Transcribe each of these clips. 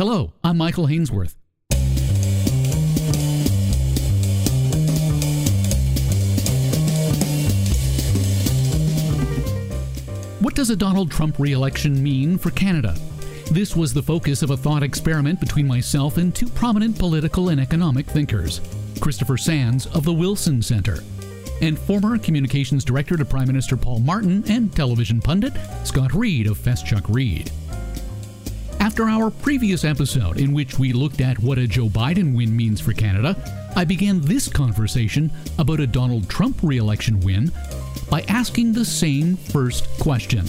Hello, I'm Michael Hainsworth. What does a Donald Trump re election mean for Canada? This was the focus of a thought experiment between myself and two prominent political and economic thinkers Christopher Sands of the Wilson Center, and former communications director to Prime Minister Paul Martin and television pundit Scott Reid of Feschuk Reid. After our previous episode, in which we looked at what a Joe Biden win means for Canada, I began this conversation about a Donald Trump re election win by asking the same first question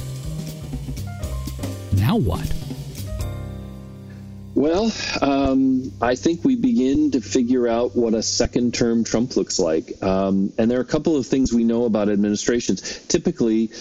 Now what? Well, um, I think we begin to figure out what a second term Trump looks like. Um, and there are a couple of things we know about administrations. Typically,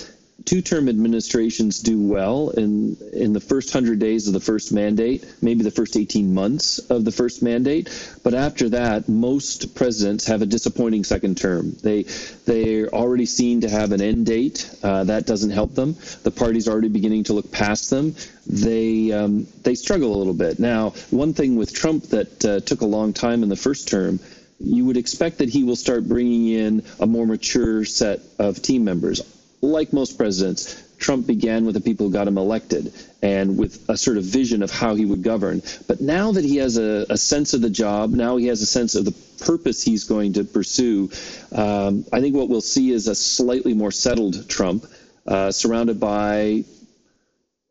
two-term administrations do well in in the first 100 days of the first mandate, maybe the first 18 months of the first mandate, but after that most presidents have a disappointing second term. They they're already seen to have an end date. Uh, that doesn't help them. The party's already beginning to look past them. They um, they struggle a little bit. Now, one thing with Trump that uh, took a long time in the first term you would expect that he will start bringing in a more mature set of team members like most presidents, Trump began with the people who got him elected and with a sort of vision of how he would govern. But now that he has a, a sense of the job, now he has a sense of the purpose he's going to pursue, um, I think what we'll see is a slightly more settled Trump, uh, surrounded by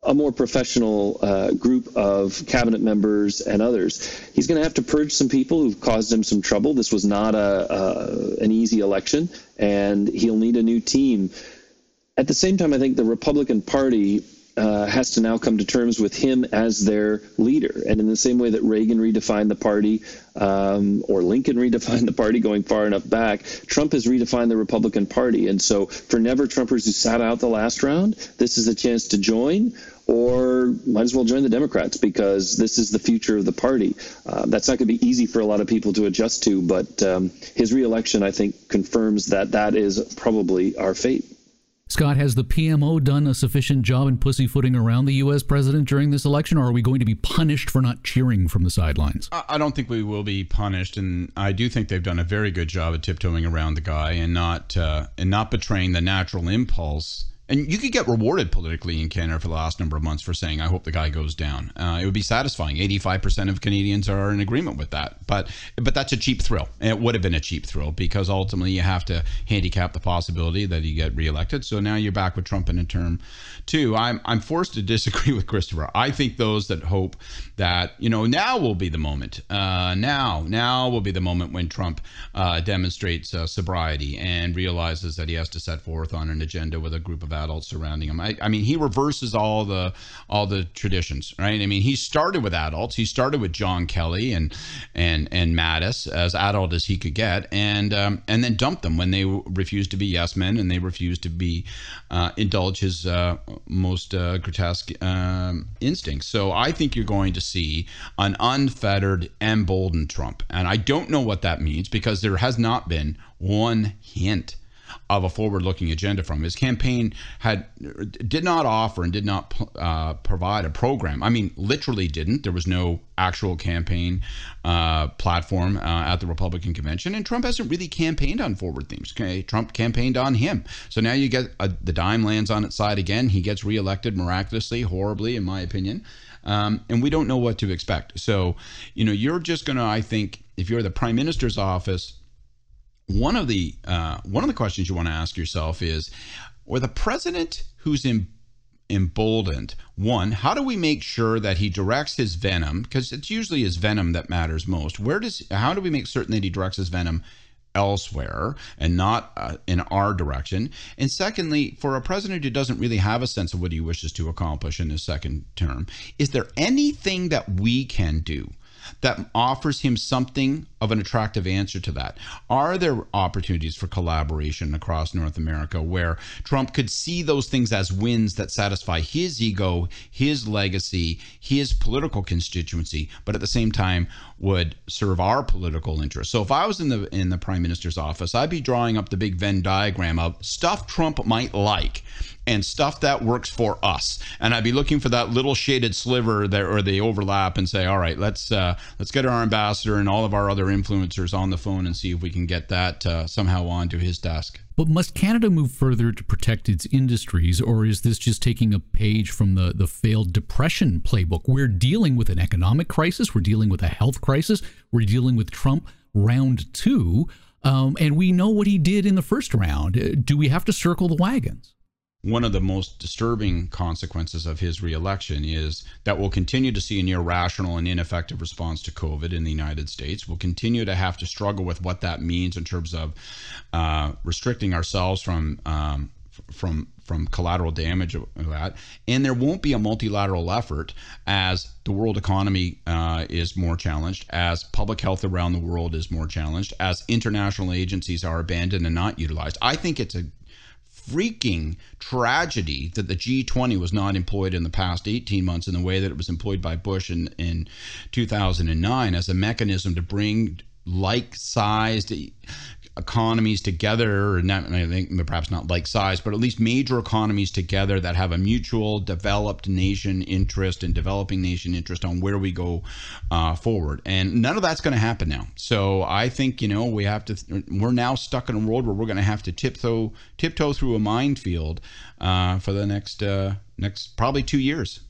a more professional uh, group of cabinet members and others. He's going to have to purge some people who've caused him some trouble. This was not a, a an easy election, and he'll need a new team at the same time, I think the Republican Party uh, has to now come to terms with him as their leader. And in the same way that Reagan redefined the party um, or Lincoln redefined the party going far enough back, Trump has redefined the Republican Party. And so for never Trumpers who sat out the last round, this is a chance to join or might as well join the Democrats because this is the future of the party. Uh, that's not going to be easy for a lot of people to adjust to, but um, his reelection, I think, confirms that that is probably our fate. Scott, has the PMO done a sufficient job in pussyfooting around the U.S. president during this election, or are we going to be punished for not cheering from the sidelines? I don't think we will be punished, and I do think they've done a very good job of tiptoeing around the guy and not uh, and not betraying the natural impulse and you could get rewarded politically in Canada for the last number of months for saying, I hope the guy goes down. Uh, it would be satisfying. 85% of Canadians are in agreement with that. But but that's a cheap thrill. it would have been a cheap thrill because ultimately you have to handicap the possibility that he get reelected. So now you're back with Trump in a term two. I'm, I'm forced to disagree with Christopher. I think those that hope that, you know, now will be the moment. Uh, now, now will be the moment when Trump uh, demonstrates uh, sobriety and realizes that he has to set forth on an agenda with a group of adults surrounding him. I, I, mean, he reverses all the all the traditions, right? I mean, he started with adults. He started with John Kelly and and and Mattis as adult as he could get, and um, and then dumped them when they refused to be yes men and they refused to be uh, indulge his uh, most uh, grotesque um, instincts. So I think you're going to see an unfettered, emboldened Trump, and I don't know what that means because there has not been one hint of a forward-looking agenda from him. His campaign had did not offer and did not uh, provide a program. I mean, literally didn't. There was no actual campaign uh, platform uh, at the Republican convention, and Trump hasn't really campaigned on forward themes. Okay? Trump campaigned on him. So now you get a, the dime lands on its side again. He gets reelected miraculously, horribly, in my opinion. Um, and we don't know what to expect. So, you know, you're just going to, I think, if you're the prime minister's office, one of the uh, one of the questions you want to ask yourself is, with a president who's emboldened. One, how do we make sure that he directs his venom? Because it's usually his venom that matters most. Where does how do we make certain that he directs his venom elsewhere and not uh, in our direction? And secondly, for a president who doesn't really have a sense of what he wishes to accomplish in his second term, is there anything that we can do that offers him something of an attractive answer to that? Are there opportunities for collaboration across North America where Trump could see those things as wins that satisfy his ego, his legacy, his political constituency, but at the same time would serve our political interests? So if I was in the in the prime minister's office, I'd be drawing up the big Venn diagram of stuff Trump might like and stuff that works for us. And I'd be looking for that little shaded sliver there or the overlap and say, all right, let's uh, let's get our ambassador and all of our other influencers on the phone and see if we can get that uh, somehow onto his desk. But must Canada move further to protect its industries, or is this just taking a page from the, the failed depression playbook? We're dealing with an economic crisis, we're dealing with a health crisis, we're dealing with Trump round two, um, and we know what he did in the first round. Do we have to circle the wagons? One of the most disturbing consequences of his reelection is that we'll continue to see an irrational and ineffective response to COVID in the United States. We'll continue to have to struggle with what that means in terms of uh, restricting ourselves from um, from from collateral damage of that, and there won't be a multilateral effort as the world economy uh, is more challenged, as public health around the world is more challenged, as international agencies are abandoned and not utilized. I think it's a freaking tragedy that the G20 was not employed in the past 18 months in the way that it was employed by Bush in, in 2009 as a mechanism to bring like sized economies together, and I think perhaps not like size, but at least major economies together that have a mutual developed nation interest and developing nation interest on where we go uh, forward. And none of that's going to happen now. So I think you know we have to. We're now stuck in a world where we're going to have to tiptoe tiptoe through a minefield uh, for the next uh, next probably two years.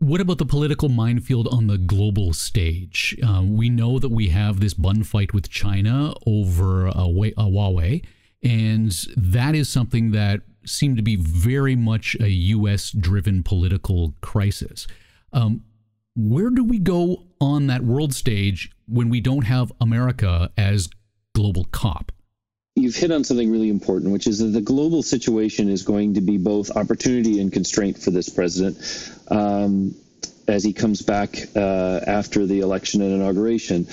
What about the political minefield on the global stage? Uh, we know that we have this bun fight with China over uh, Huawei, and that is something that seemed to be very much a U.S. driven political crisis. Um, where do we go on that world stage when we don't have America as global cop? You've hit on something really important, which is that the global situation is going to be both opportunity and constraint for this president um, as he comes back uh, after the election and inauguration.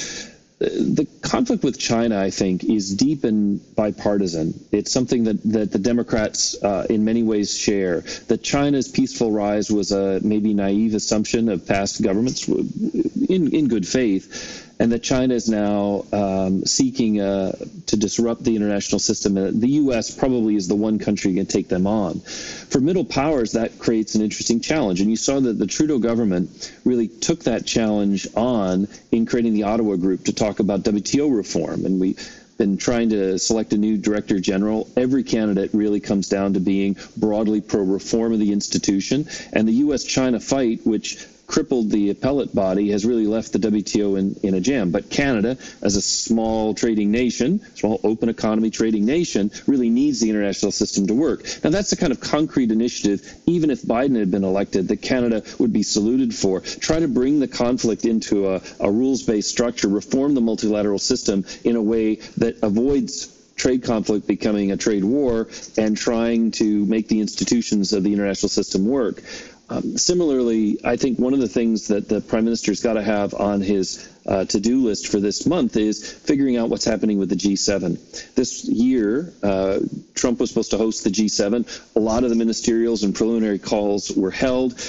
The conflict with China, I think, is deep and bipartisan. It's something that, that the Democrats, uh, in many ways, share. That China's peaceful rise was a maybe naive assumption of past governments in, in good faith and that China is now um, seeking uh, to disrupt the international system. The U.S. probably is the one country going to take them on. For middle powers, that creates an interesting challenge. And you saw that the Trudeau government really took that challenge on in creating the Ottawa Group to talk about WTO reform. And we been trying to select a new director general. Every candidate really comes down to being broadly pro reform of the institution. And the U.S. China fight, which crippled the appellate body has really left the WTO in, in a jam. But Canada, as a small trading nation, small open economy trading nation, really needs the international system to work. Now, that's the kind of concrete initiative, even if Biden had been elected, that Canada would be saluted for. Try to bring the conflict into a, a rules based structure, reform the multilateral system in a way that avoids trade conflict becoming a trade war and trying to make the institutions of the international system work. Um, similarly, I think one of the things that the prime minister's got to have on his uh, to-do list for this month is figuring out what's happening with the G7. This year, uh, Trump was supposed to host the G7. A lot of the ministerials and preliminary calls were held.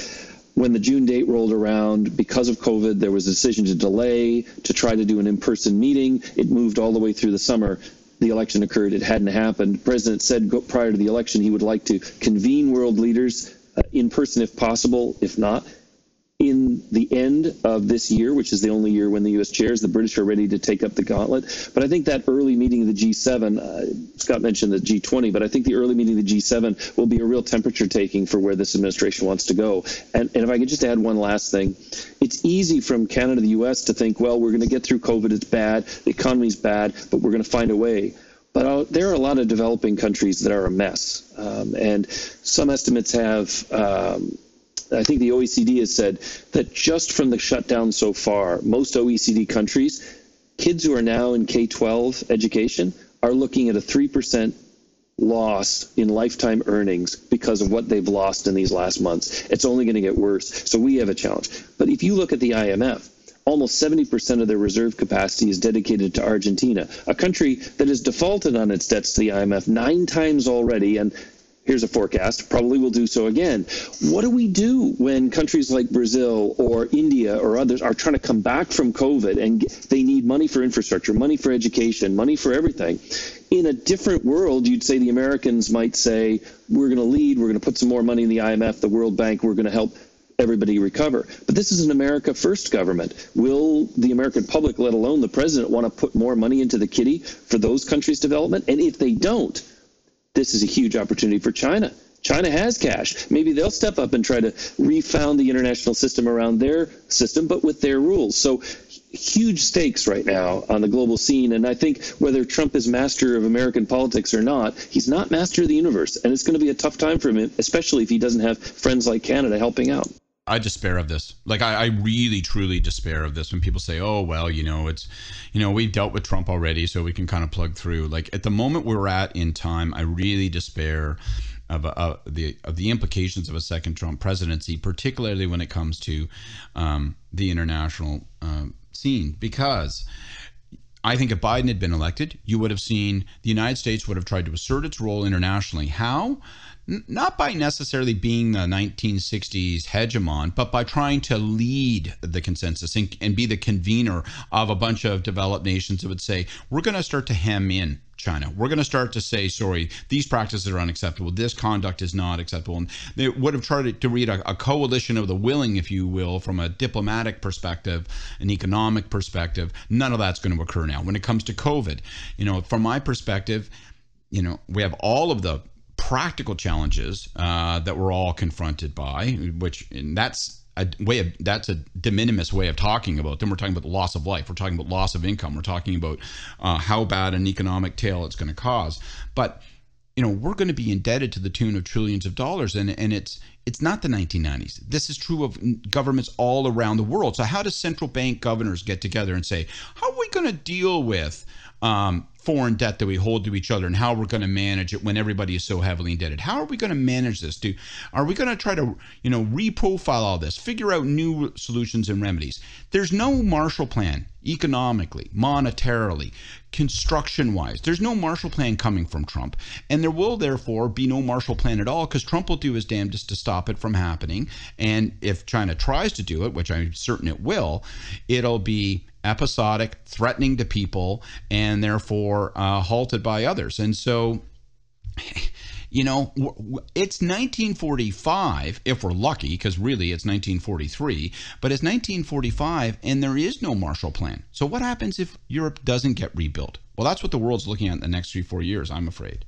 When the June date rolled around, because of COVID, there was a decision to delay to try to do an in-person meeting. It moved all the way through the summer the election occurred, it hadn't happened. The president said prior to the election he would like to convene world leaders in person if possible. If not, in the end of this year, which is the only year when the U.S. chairs, the British are ready to take up the gauntlet. But I think that early meeting of the G7, uh, Scott mentioned the G20, but I think the early meeting of the G7 will be a real temperature taking for where this administration wants to go. And, and if I could just add one last thing, it's easy from Canada to the U.S. to think, well, we're going to get through COVID, it's bad, the economy's bad, but we're going to find a way. But uh, there are a lot of developing countries that are a mess. Um, and some estimates have, um, I think the OECD has said that just from the shutdown so far, most OECD countries, kids who are now in K 12 education are looking at a 3% loss in lifetime earnings because of what they've lost in these last months. It's only going to get worse. So we have a challenge. But if you look at the IMF, almost 70% of their reserve capacity is dedicated to Argentina, a country that has defaulted on its debts to the IMF nine times already and here's a forecast, probably will do so again. What do we do when countries like Brazil or India or others are trying to come back from COVID and they need money for infrastructure, money for education, money for everything? In a different world, you'd say the Americans might say, we're going to lead, we're going to put some more money in the IMF, the World Bank, we're going to help everybody recover. But this is an America first government. Will the American public, let alone the president, want to put more money into the kitty for those countries' development? And if they don't, this is a huge opportunity for China. China has cash. Maybe they'll step up and try to refound the international system around their system, but with their rules. So huge stakes right now on the global scene. And I think whether Trump is master of American politics or not, he's not master of the universe. And it's going to be a tough time for him, especially if he doesn't have friends like Canada helping out. I despair of this. Like I, I, really, truly despair of this when people say, "Oh, well, you know, it's, you know, we've dealt with Trump already, so we can kind of plug through." Like at the moment we're at in time, I really despair of the of the implications of a second Trump presidency, particularly when it comes to um, the international uh, scene, because. I think if Biden had been elected, you would have seen the United States would have tried to assert its role internationally. How? not by necessarily being the 1960s hegemon, but by trying to lead the consensus and, and be the convener of a bunch of developed nations that would say, we're going to start to hem in China. We're going to start to say, sorry, these practices are unacceptable. This conduct is not acceptable. And they would have tried to read a, a, coalition of the willing, if you will, from a diplomatic perspective, an economic perspective. None of that's going to occur now. When it comes to COVID, you know, from my perspective, you know, we have all of the practical challenges uh, that we're all confronted by, which that's a way of that's a de minimis way of talking about them. We're talking about the loss of life. We're talking about loss of income. We're talking about uh, how bad an economic tail it's going to cause. But you know we're going to be indebted to the tune of trillions of dollars, and and it's it's not the 1990s. This is true of governments all around the world. So how do central bank governors get together and say how are we going to deal with um, foreign debt that we hold to each other and how we're going to manage it when everybody is so heavily indebted. How are we going to manage this? Do are we going to try to, you know, reprofile all this, figure out new solutions and remedies? There's no Marshall plan economically, monetarily, construction-wise. There's no Marshall plan coming from Trump, and there will therefore be no Marshall plan at all because Trump will do his damnedest to stop it from happening. And if China tries to do it, which I'm certain it will, it'll be episodic, threatening to people, and therefore uh, halted by others. And so, you know, it's 1945 if we're lucky, because really it's 1943, but it's 1945 and there is no Marshall Plan. So, what happens if Europe doesn't get rebuilt? Well, that's what the world's looking at in the next three, four years, I'm afraid.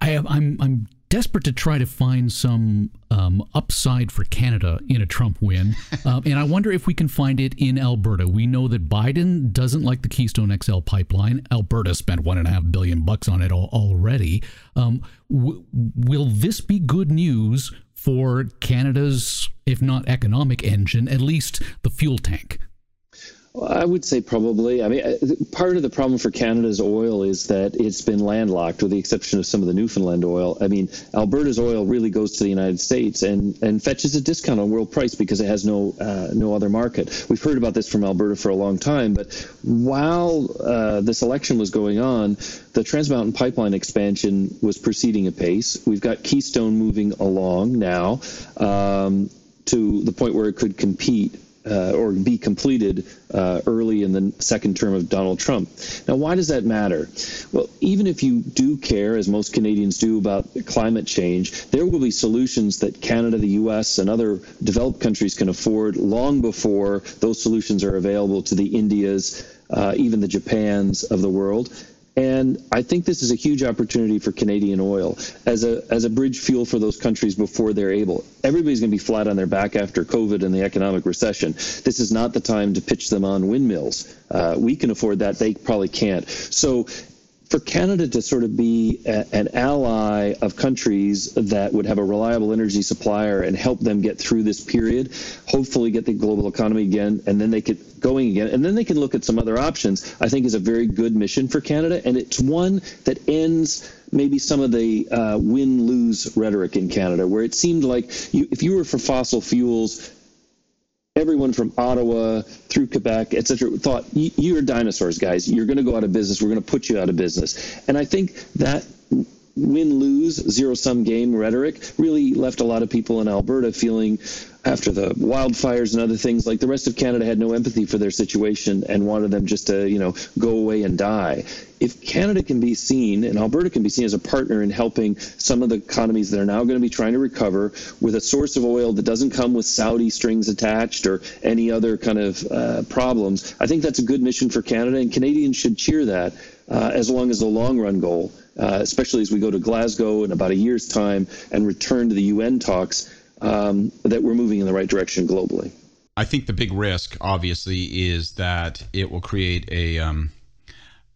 I am, I'm, I'm desperate to try to find some um, upside for Canada in a Trump win. Uh, and I wonder if we can find it in Alberta. We know that Biden doesn't like the Keystone XL pipeline. Alberta spent one and a half billion bucks on it already. Um, w- will this be good news for Canada's, if not economic engine, at least the fuel tank? I would say probably. I mean, uh, part of the problem for Canada's oil is that it's been landlocked, with the exception of some of the Newfoundland oil. I mean, Alberta's oil really goes to the United States and, and fetches a discount on world price because it has no uh, no other market. We've heard about this from Alberta for a long time, but while uh, this election was going on, the Trans Mountain Pipeline expansion was proceeding apace. We've got Keystone moving along now um, to the point where it could compete uh, or be completed uh, early in the second term of Donald Trump. Now, why does that matter? Well, even if you do care, as most Canadians do, about climate change, there will be solutions that Canada, the U.S., and other developed countries can afford long before those solutions are available to the Indias, uh, even the Japans of the world. And I think this is a huge opportunity for Canadian oil as a as a bridge fuel for those countries before they're able. Everybody's going to be flat on their back after COVID and the economic recession. This is not the time to pitch them on windmills. Uh, we can afford that; they probably can't. So for Canada to sort of be a, an ally of countries that would have a reliable energy supplier and help them get through this period, hopefully get the global economy again, and then they get going again, and then they can look at some other options, I think is a very good mission for Canada. And it's one that ends maybe some of the uh, win lose rhetoric in Canada, where it seemed like you, if you were for fossil fuels, everyone from Ottawa through Quebec, etc., thought you're dinosaurs, guys. You're going to go out of business. We're going to put you out of business. And I think that win lose zero sum game rhetoric really left a lot of people in Alberta feeling after the wildfires and other things like the rest of Canada had no empathy for their situation and wanted them just to you know go away and die. If Canada can be seen and Alberta can be seen as a partner in helping some of the economies that are now going to be trying to recover with a source of oil that doesn't come with Saudi strings attached or any other kind of uh, problems, I think that's a good mission for Canada, and Canadians should cheer that uh, as long as the long run goal, uh, especially as we go to Glasgow in about a year's time and return to the UN talks, um, that we're moving in the right direction globally. I think the big risk, obviously, is that it will create a um,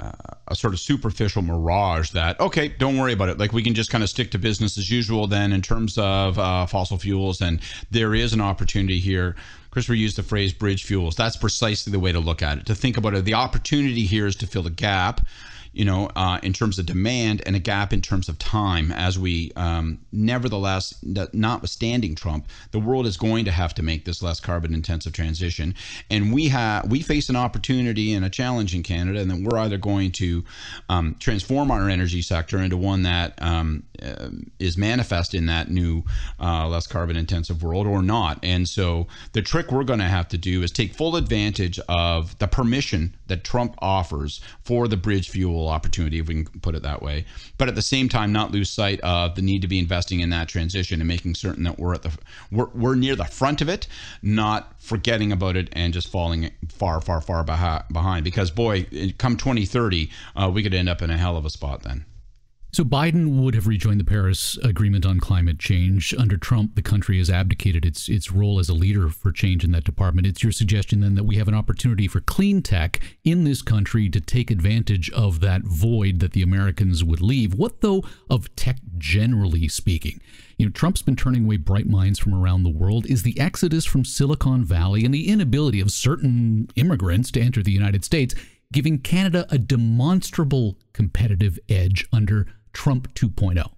uh, a sort of superficial mirage that okay don't worry about it. Like we can just kind of stick to business as usual then in terms of uh, fossil fuels and there is an opportunity here. Christopher used the phrase bridge fuels. That's precisely the way to look at it. To think about it the opportunity here is to fill the gap you know, uh, in terms of demand and a gap in terms of time. As we, um, nevertheless, notwithstanding Trump, the world is going to have to make this less carbon intensive transition, and we have we face an opportunity and a challenge in Canada, and then we're either going to um, transform our energy sector into one that um, uh, is manifest in that new, uh, less carbon intensive world or not. And so the trick we're going to have to do is take full advantage of the permission that Trump offers for the bridge fuel opportunity, if we can put it that way. But at the same time, not lose sight of the need to be investing in that transition and making certain that we're at the we're, we're near the front of it, not forgetting about it and just falling far, far, far behind. Because boy, come 2030, uh, we could end up in a hell of a spot then. So Biden would have rejoined the Paris Agreement on climate change. Under Trump, the country has abdicated its its role as a leader for change in that department. It's your suggestion then that we have an opportunity for clean tech in this country to take advantage of that void that the Americans would leave. What though of tech generally speaking? You know, Trump's been turning away bright minds from around the world. Is the exodus from Silicon Valley and the inability of certain immigrants to enter the United States giving Canada a demonstrable competitive edge under Trump 2.0?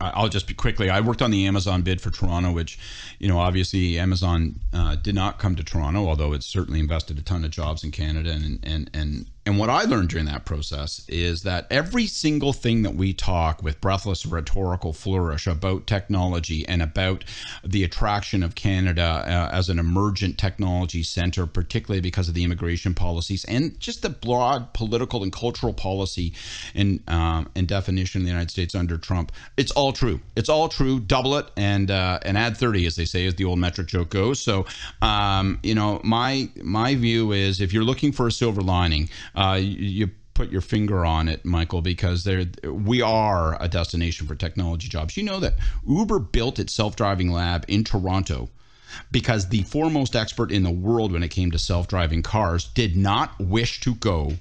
I'll just be quickly. I worked on the Amazon bid for Toronto, which, you know, obviously Amazon uh, did not come to Toronto, although it certainly invested a ton of jobs in Canada and and and and what I learned during that process is that every single thing that we talk with breathless rhetorical flourish about technology and about the attraction of Canada uh, as an emergent technology center, particularly because of the immigration policies and just the broad political and cultural policy and um, and definition of the United States under Trump, it's all true. It's all true. Double it and uh, and add thirty, as they say, as the old metric joke goes. So, um, you know, my my view is if you're looking for a silver lining uh, you, put your finger on it, Michael, because there we are a destination for technology jobs. You know that Uber built its self-driving lab in Toronto because the foremost expert in the world when it came to self-driving cars did not wish to go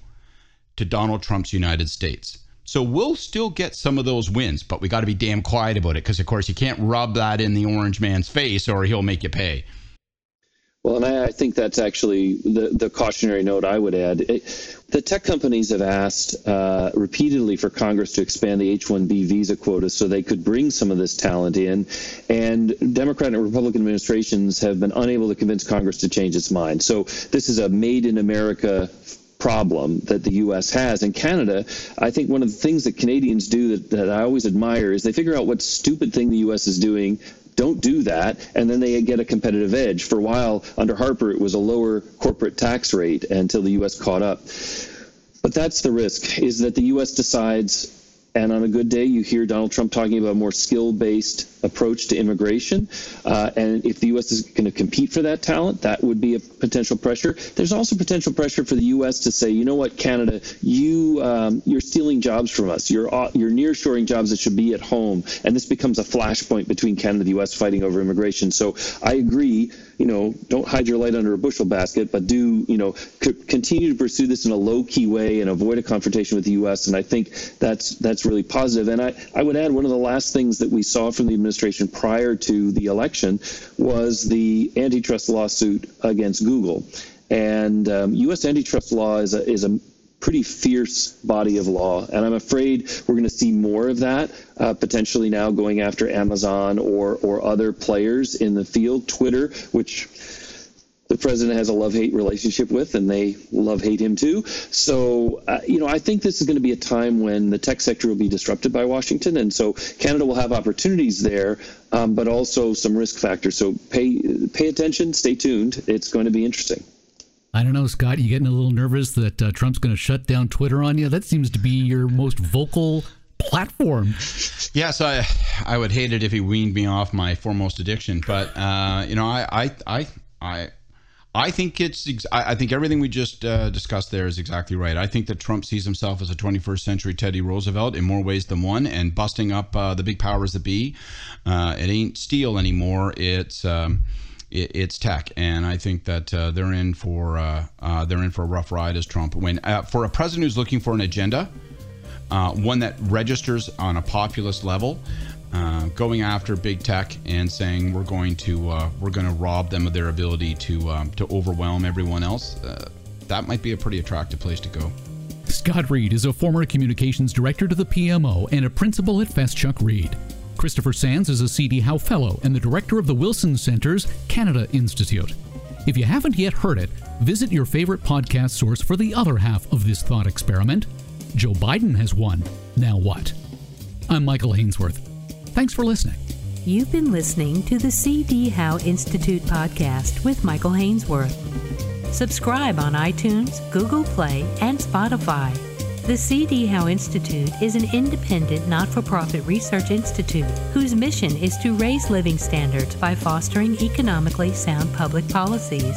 to Donald Trump's United States. So we'll still get some of those wins, but we got to be damn quiet about it because, of course, you can't rub that in the orange man's face or he'll make you pay. Well, and I, I, think that's actually the, the cautionary note I would add. It, the tech companies have asked uh, repeatedly for Congress to expand the H 1B visa quota so they could bring some of this talent in. And Democrat and Republican administrations have been unable to convince Congress to change its mind. So this is a made in America problem that the U.S. has. And Canada, I think one of the things that Canadians do that, that I always admire is they figure out what stupid thing the U.S. is doing don't do that, and then they get a competitive edge. For a while, under Harper, it was a lower corporate tax rate until the U.S. caught up. But that's the risk: is that the U.S. decides and on a good day, you hear Donald Trump talking about a more skill based approach to immigration. Uh, and if the U.S. is going to compete for that talent, that would be a potential pressure. There's also potential pressure for the U.S. to say, you know what, Canada, you um, you're stealing jobs from us. You're you're nearshoring jobs that should be at home, and this becomes a flashpoint between Canada and the U.S. fighting over immigration. So I agree you know, don't hide your light under a bushel basket, but do, you know, c- continue to pursue this in a low key way and avoid a confrontation with the U.S. And I think that's that's really positive. And I, I would add one of the last things that we saw from the administration prior to the election was the antitrust lawsuit against Google. And um, U.S. antitrust law is a, is a pretty fierce body of law. And I'm afraid we're going to see more of that uh, potentially now going after Amazon or, or other players in the field. Twitter, which the president has a love hate relationship with, and they love hate him too. So, uh, you know, I think this is going to be a time when the tech sector will be disrupted by Washington, and so Canada will have opportunities there, um, but also some risk factors. So, pay pay attention, stay tuned. It's going to be interesting. I don't know, Scott. You getting a little nervous that uh, Trump's going to shut down Twitter on you? That seems to be your most vocal platform. Yes, I I would hate it if he weaned me off my foremost addiction, but uh, you know, I I I I. I think it's. I think everything we just uh, discussed there is exactly right. I think that Trump sees himself as a 21st century Teddy Roosevelt in more ways than one, and busting up uh, the big powers that be. Uh, it ain't steel anymore. It's um, it's tech, and I think that uh, they're in for uh, uh, they're in for a rough ride as Trump. When for a president who's looking for an agenda, one that registers on a populist level. Uh, going after big tech and saying we're going to uh, we're going to rob them of their ability to um, to overwhelm everyone else. Uh, that might be a pretty attractive place to go. Scott Reid is a former communications director to the PMO and a principal at Feschuk Reid. Christopher Sands is a C.D. Howe Fellow and the director of the Wilson Center's Canada Institute. If you haven't yet heard it, visit your favorite podcast source for the other half of this thought experiment. Joe Biden has won. Now what? I'm Michael Hainsworth. Thanks for listening. You've been listening to the C.D. Howe Institute podcast with Michael Hainsworth. Subscribe on iTunes, Google Play, and Spotify. The C.D. Howe Institute is an independent, not for profit research institute whose mission is to raise living standards by fostering economically sound public policies.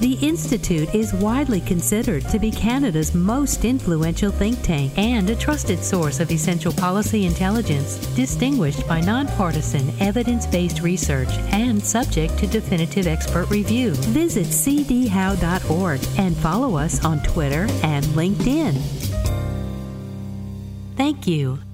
The Institute is widely considered to be Canada's most influential think tank and a trusted source of essential policy intelligence, distinguished by nonpartisan, evidence based research and subject to definitive expert review. Visit cdhowe.org and follow us on Twitter and LinkedIn. Thank you.